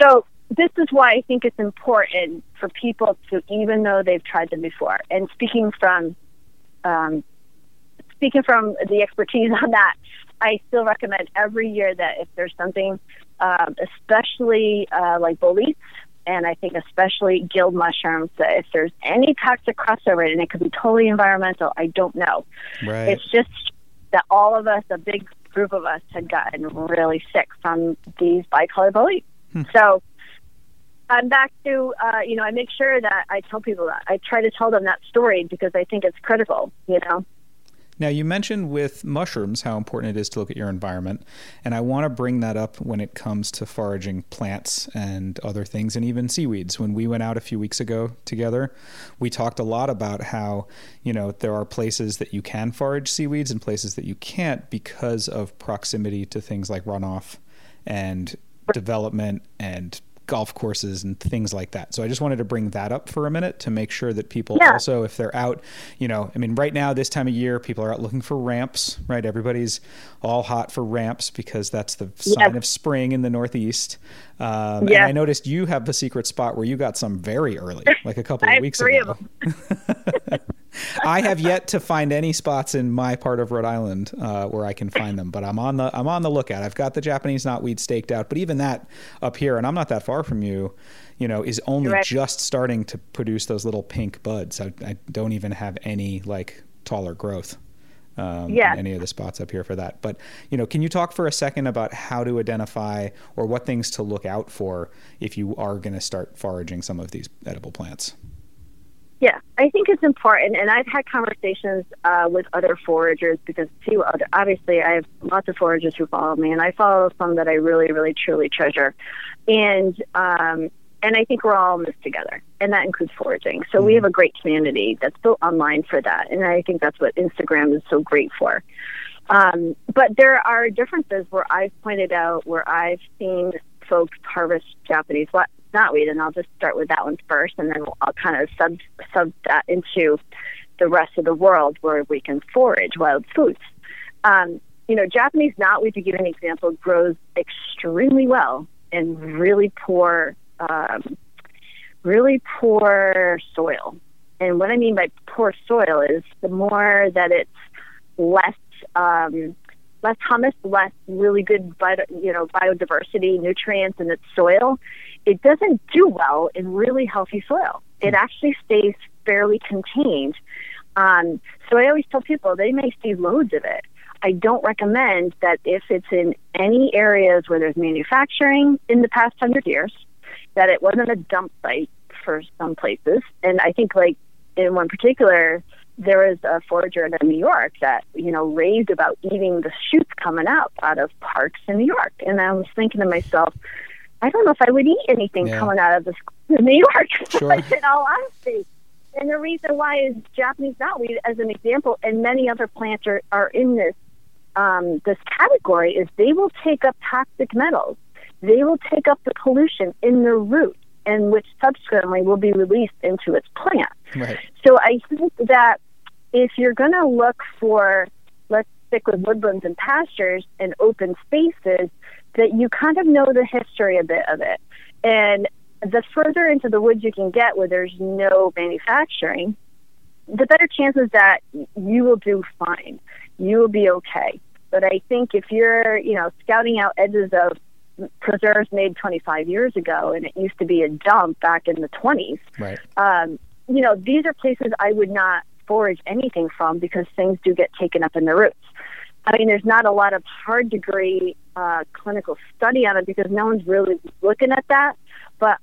[SPEAKER 4] So, this is why I think it's important for people to, even though they've tried them before, and speaking from um, speaking from the expertise on that, I still recommend every year that if there's something, um, especially uh, like boletes, and I think especially gilled mushrooms, that if there's any toxic crossover, and it could be totally environmental, I don't know.
[SPEAKER 3] Right.
[SPEAKER 4] It's just that all of us, a big group of us, had gotten really sick from these bicolor boletes. So I'm back to, uh, you know, I make sure that I tell people that. I try to tell them that story because I think it's critical, you know.
[SPEAKER 3] Now, you mentioned with mushrooms how important it is to look at your environment, and I want to bring that up when it comes to foraging plants and other things, and even seaweeds. When we went out a few weeks ago together, we talked a lot about how, you know, there are places that you can forage seaweeds and places that you can't because of proximity to things like runoff and development and golf courses and things like that. So I just wanted to bring that up for a minute to make sure that people yeah. also, if they're out, you know, I mean, right now, this time of year, people are out looking for ramps, right? Everybody's all hot for ramps because that's the sign of spring in the Northeast. Um, yeah. And I noticed you have a secret spot where you got some very early, like a couple of weeks ago. I have yet to find any spots in my part of Rhode Island uh, where I can find them, but I'm on the I'm on the lookout. I've got the Japanese knotweed staked out, but even that up here, and I'm not that far from you, you know, is only right. just starting to produce those little pink buds. I, I don't even have any like taller growth. Um, yeah. any of the spots up here for that. But you know, can you talk for a second about how to identify or what things to look out for if you are going to start foraging some of these edible plants?
[SPEAKER 4] Yeah, I think it's important, and I've had conversations uh, with other foragers because too. Obviously, I have lots of foragers who follow me, and I follow some that I really, really, truly treasure, and um, and I think we're all in this together, and that includes foraging. So mm-hmm. we have a great community that's built online for that, and I think that's what Instagram is so great for. Um, but there are differences where I've pointed out where I've seen folks harvest Japanese knotweed, and I'll just start with that one first, and then I'll kind of sub sub that into the rest of the world where we can forage wild foods. Um, you know, Japanese knotweed, to give an example, grows extremely well in really poor, um, really poor soil. And what I mean by poor soil is the more that it's less um, less humus, less really good bio, you know biodiversity, nutrients in its soil, it doesn't do well in really healthy soil. It hmm. actually stays fairly contained. Um, so I always tell people they may see loads of it. I don't recommend that if it's in any areas where there's manufacturing in the past hundred years, that it wasn't a dump site for some places. And I think like in one particular, there was a forager in New York that you know raved about eating the shoots coming up out of parks in New York, and I was thinking to myself, I don't know if I would eat anything yeah. coming out of this New York. Sure. in all honesty. And the reason why is Japanese knotweed, as an example, and many other plants are, are in this um, this category, is they will take up toxic metals. They will take up the pollution in the root, and which subsequently will be released into its plant. Right. So I think that if you're going to look for, let's stick with woodlands and pastures and open spaces, that you kind of know the history a bit of it. And the further into the woods you can get where there's no manufacturing, the better chances that you will do fine. You will be okay. But I think if you're, you know, scouting out edges of preserves made 25 years ago and it used to be a dump back in the 20s, right. um, you know, these are places I would not forage anything from because things do get taken up in the roots. I mean, there's not a lot of hard degree uh, clinical study on it because no one's really looking at that. But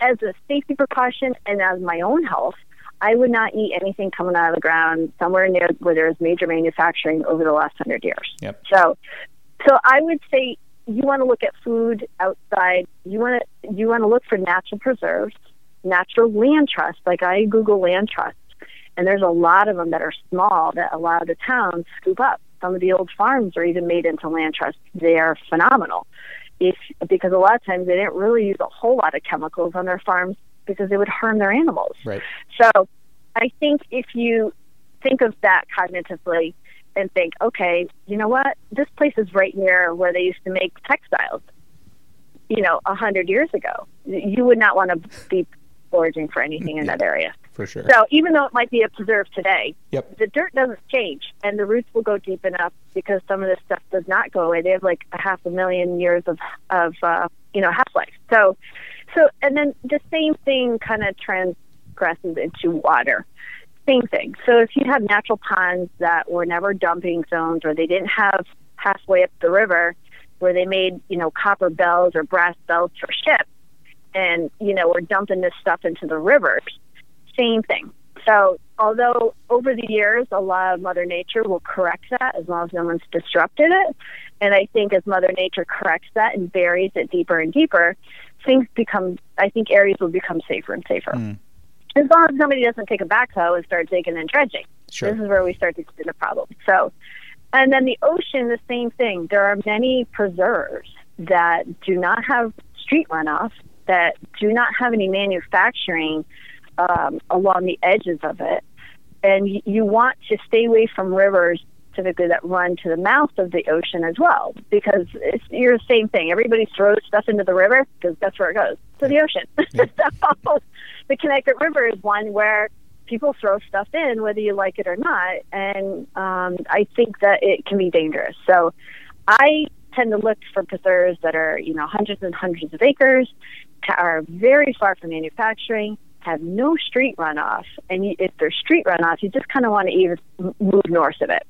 [SPEAKER 4] as a safety precaution and as my own health, I would not eat anything coming out of the ground somewhere near where there's major manufacturing over the last hundred years. Yep. So, so I would say you want to look at food outside. You want to you want to look for natural preserves, natural land trusts. Like I Google land trusts, and there's a lot of them that are small that allow the towns scoop up some of the old farms are even made into land trusts. They are phenomenal. If because a lot of times they didn't really use a whole lot of chemicals on their farms because they would harm their animals. Right. So I think if you think of that cognitively and think, okay, you know what, this place is right near where they used to make textiles. You know, a hundred years ago, you would not want to be foraging for anything in yeah. that area
[SPEAKER 3] for sure.
[SPEAKER 4] So even though it might be a preserve today, yep. the dirt doesn't change, and the roots will go deep enough because some of this stuff does not go away. They have like a half a million years of of uh, you know half life. So, so and then the same thing kind of transgresses into water. Same thing. So if you have natural ponds that were never dumping zones, or they didn't have halfway up the river where they made you know copper bells or brass bells for ships, and you know we're dumping this stuff into the rivers same thing. So, although over the years, a lot of Mother Nature will correct that as long as no one's disrupted it. And I think as Mother Nature corrects that and buries it deeper and deeper, things become, I think areas will become safer and safer. Mm. As long as somebody doesn't take a backhoe and start digging and dredging. Sure. This is where we start to see the problem. So, and then the ocean, the same thing. There are many preserves that do not have street runoff, that do not have any manufacturing um, along the edges of it. And you want to stay away from rivers typically that run to the mouth of the ocean as well, because it's you're the same thing. Everybody throws stuff into the river because that's where it goes to the ocean. Yeah. so the Connecticut River is one where people throw stuff in, whether you like it or not, and um, I think that it can be dangerous. So I tend to look for preserves that are you know hundreds and hundreds of acres, are very far from manufacturing have no street runoff, and if there's street runoff, you just kind of want to even move north of it.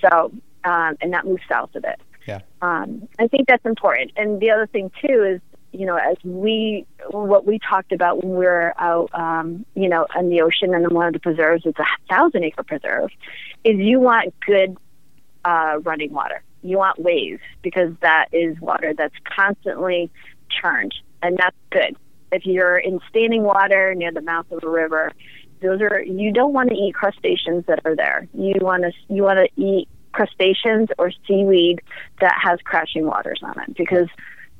[SPEAKER 4] So, um, and not move south of it.
[SPEAKER 3] Yeah.
[SPEAKER 4] Um, I think that's important. And the other thing too is, you know, as we what we talked about when we were out, um, you know, in the ocean and in one of the preserves, it's a thousand acre preserve, is you want good uh, running water. You want waves because that is water that's constantly churned, and that's good if you're in standing water near the mouth of a river, those are you don't want to eat crustaceans that are there. You want to you want to eat crustaceans or seaweed that has crashing waters on it because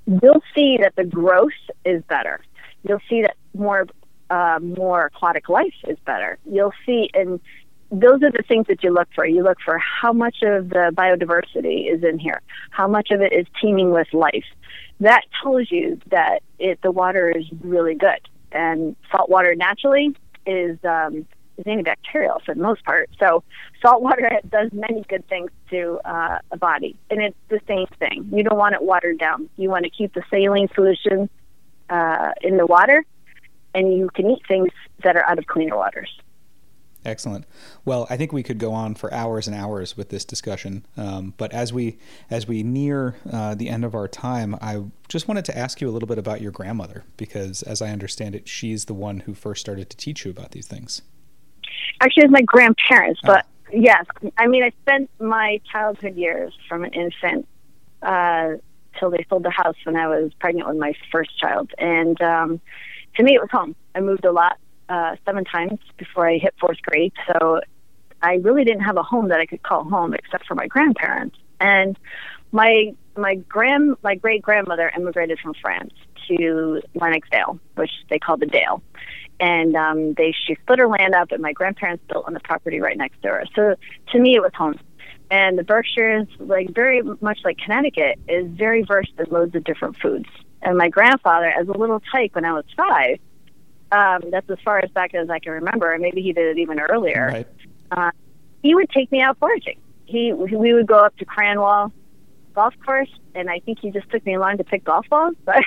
[SPEAKER 4] you'll see that the growth is better. You'll see that more uh, more aquatic life is better. You'll see and those are the things that you look for. You look for how much of the biodiversity is in here, how much of it is teeming with life that tells you that it, the water is really good. And salt water naturally is um, is antibacterial for the most part. So salt water does many good things to uh, a body, and it's the same thing. You don't want it watered down. You want to keep the saline solution uh, in the water, and you can eat things that are out of cleaner waters.
[SPEAKER 3] Excellent. Well, I think we could go on for hours and hours with this discussion, um, but as we as we near uh, the end of our time, I just wanted to ask you a little bit about your grandmother because, as I understand it, she's the one who first started to teach you about these things.
[SPEAKER 4] Actually, it's my grandparents, but oh. yes, I mean, I spent my childhood years from an infant uh, till they sold the house when I was pregnant with my first child, and um, to me, it was home. I moved a lot uh, seven times before I hit fourth grade. So I really didn't have a home that I could call home except for my grandparents. And my my grand my great grandmother immigrated from France to Lenoxdale, which they call the Dale. And um, they she split her land up, and my grandparents built on the property right next to her. So to me, it was home. And the Berkshires, like very much like Connecticut, is very versed in loads of different foods. And my grandfather, as a little tyke when I was five, um, that's as far as back as I can remember. Maybe he did it even earlier.
[SPEAKER 3] Right.
[SPEAKER 4] Uh, he would take me out foraging. He we would go up to Cranwell golf course, and I think he just took me along to pick golf balls. But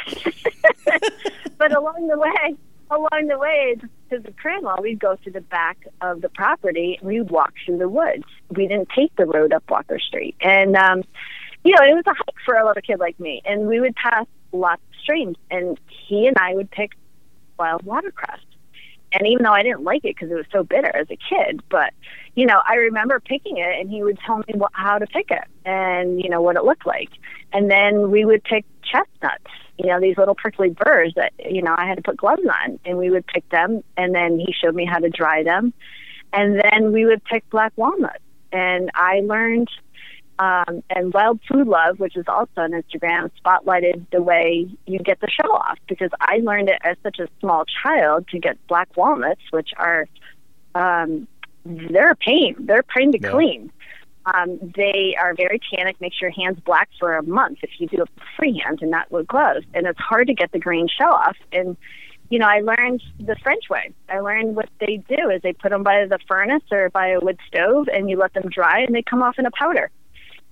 [SPEAKER 4] but along the way, along the way to the Cranwell, we'd go to the back of the property and we'd walk through the woods. We didn't take the road up Walker Street, and um, you know it was a hike for a little kid like me. And we would pass lots of streams, and he and I would pick wild watercress. And even though I didn't like it because it was so bitter as a kid, but you know, I remember picking it, and he would tell me what, how to pick it, and you know what it looked like. And then we would pick chestnuts, you know, these little prickly burrs that you know I had to put gloves on, and we would pick them. And then he showed me how to dry them, and then we would pick black walnuts. And I learned um, and Wild Food Love, which is also on Instagram, spotlighted the way you get the show off because I learned it as such a small child to get black walnuts, which are um, they're a pain. They're a pain to yeah. clean. Um, they are very tannic, makes your hands black for a month if you do it freehand and not with gloves. And it's hard to get the green shell off. And you know, I learned the French way. I learned what they do is they put them by the furnace or by a wood stove, and you let them dry, and they come off in a powder.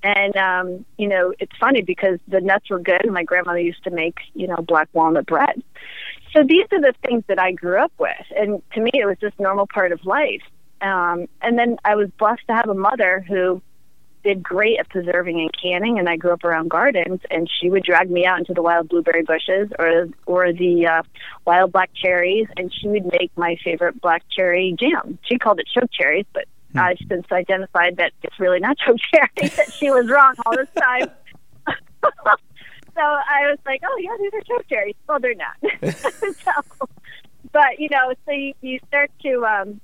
[SPEAKER 4] And um, you know, it's funny because the nuts were good, and my grandmother used to make you know black walnut bread. So these are the things that I grew up with, and to me, it was just normal part of life. Um, and then I was blessed to have a mother who did great at preserving and canning, and I grew up around gardens. And she would drag me out into the wild blueberry bushes or or the uh, wild black cherries, and she would make my favorite black cherry jam. She called it choke cherries, but hmm. I've since identified that it's really not choke cherries. that she was wrong all this time. so I was like, oh yeah, these are choke cherries. Well, they're not. so, but you know, so you, you start to. um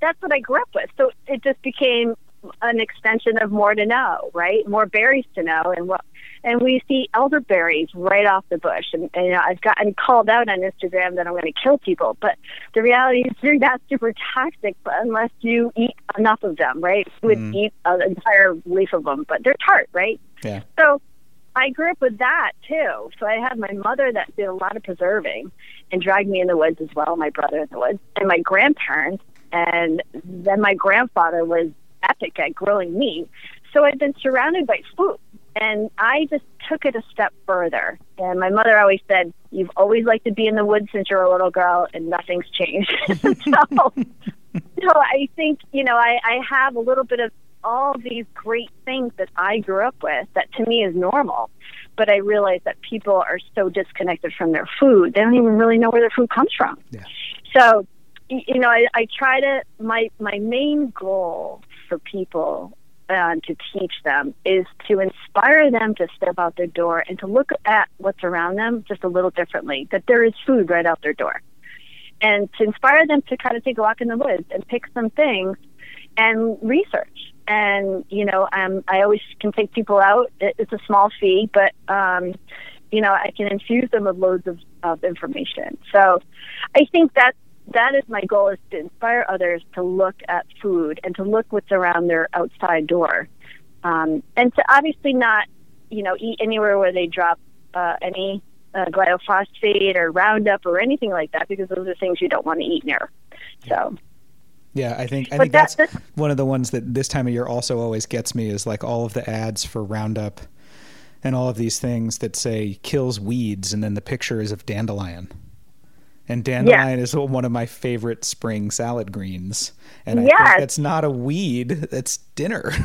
[SPEAKER 4] that's what I grew up with. So it just became an extension of more to know, right? More berries to know, and what and we see elderberries right off the bush. And, and you know, I've gotten called out on Instagram that I'm going to kill people, but the reality is they're not super toxic but unless you eat enough of them, right? You would mm. eat an entire leaf of them, but they're tart, right?
[SPEAKER 3] Yeah.
[SPEAKER 4] So I grew up with that too. So I had my mother that did a lot of preserving and dragged me in the woods as well, my brother in the woods, and my grandparents. And then my grandfather was epic at grilling meat. So I'd been surrounded by food. And I just took it a step further. And my mother always said, You've always liked to be in the woods since you're a little girl, and nothing's changed. so, so I think, you know, I, I have a little bit of all these great things that I grew up with that to me is normal. But I realize that people are so disconnected from their food, they don't even really know where their food comes from.
[SPEAKER 3] Yeah.
[SPEAKER 4] So, you know, I, I try to, my, my main goal for people uh, to teach them is to inspire them to step out their door and to look at what's around them just a little differently, that there is food right out their door. And to inspire them to kind of take a walk in the woods and pick some things and research. And, you know, um, I always can take people out. It's a small fee, but, um, you know, I can infuse them with loads of, of information. So I think that's that is my goal is to inspire others to look at food and to look what's around their outside door. Um, and to obviously not you know eat anywhere where they drop uh, any uh, glyphosate or roundup or anything like that because those are things you don't want to eat near. So.
[SPEAKER 3] Yeah, I think I think that, that's, that's one of the ones that this time of year also always gets me is like all of the ads for Roundup and all of these things that say kills weeds and then the picture is of dandelion and dandelion yeah. is one of my favorite spring salad greens. And I yes. think that's not a weed, that's dinner.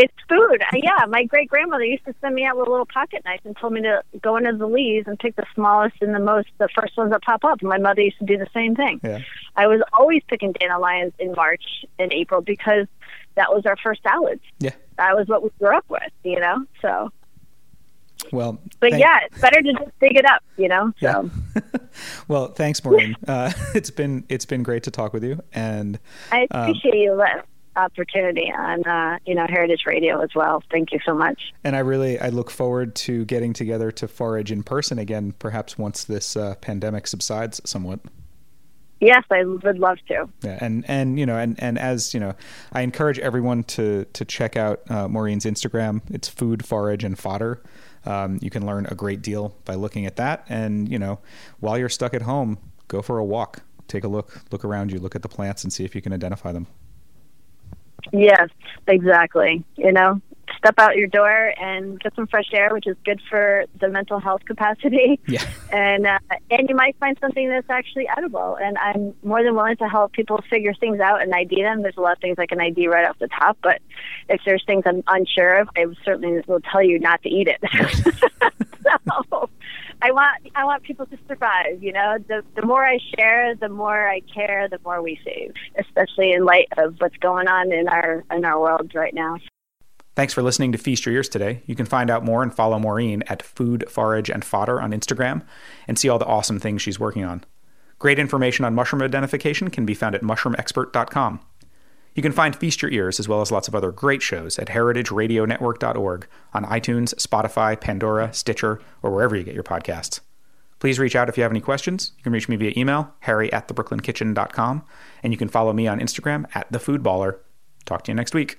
[SPEAKER 4] It's food. Uh, yeah, my great grandmother used to send me out with a little pocket knife and told me to go into the leaves and pick the smallest and the most, the first ones that pop up. And my mother used to do the same thing.
[SPEAKER 3] Yeah.
[SPEAKER 4] I was always picking dandelions in March and April because that was our first salads.
[SPEAKER 3] Yeah.
[SPEAKER 4] That was what we grew up with, you know? So
[SPEAKER 3] well,
[SPEAKER 4] but thank- yeah, it's better to just dig it up, you know.
[SPEAKER 3] So. Yeah. well, thanks, Maureen. uh, it's been it's been great to talk with you, and
[SPEAKER 4] I um, appreciate um, you let opportunity on uh, you know Heritage Radio as well. Thank you so much.
[SPEAKER 3] And I really I look forward to getting together to forage in person again, perhaps once this uh, pandemic subsides somewhat.
[SPEAKER 4] Yes, I would love to.
[SPEAKER 3] Yeah, and and you know, and and as you know, I encourage everyone to to check out uh, Maureen's Instagram. It's food, forage, and fodder. Um, you can learn a great deal by looking at that. And, you know, while you're stuck at home, go for a walk. Take a look, look around you, look at the plants and see if you can identify them.
[SPEAKER 4] Yes, exactly. You know, step out your door and get some fresh air, which is good for the mental health capacity.
[SPEAKER 3] Yeah.
[SPEAKER 4] And uh, and you might find something that's actually edible. And I'm more than willing to help people figure things out and ID them. There's a lot of things I can ID right off the top, but if there's things I'm unsure of, I certainly will tell you not to eat it. so I want I want people to survive. You know, the the more I share, the more I care, the more we save. Especially in light of what's going on in our in our world right now.
[SPEAKER 3] Thanks for listening to Feast Your Ears today. You can find out more and follow Maureen at Food, Forage, and Fodder on Instagram and see all the awesome things she's working on. Great information on mushroom identification can be found at mushroomexpert.com. You can find Feast Your Ears as well as lots of other great shows at heritageradionetwork.org on iTunes, Spotify, Pandora, Stitcher, or wherever you get your podcasts. Please reach out if you have any questions. You can reach me via email, harry at thebrooklynkitchen.com, and you can follow me on Instagram at thefoodballer. Talk to you next week.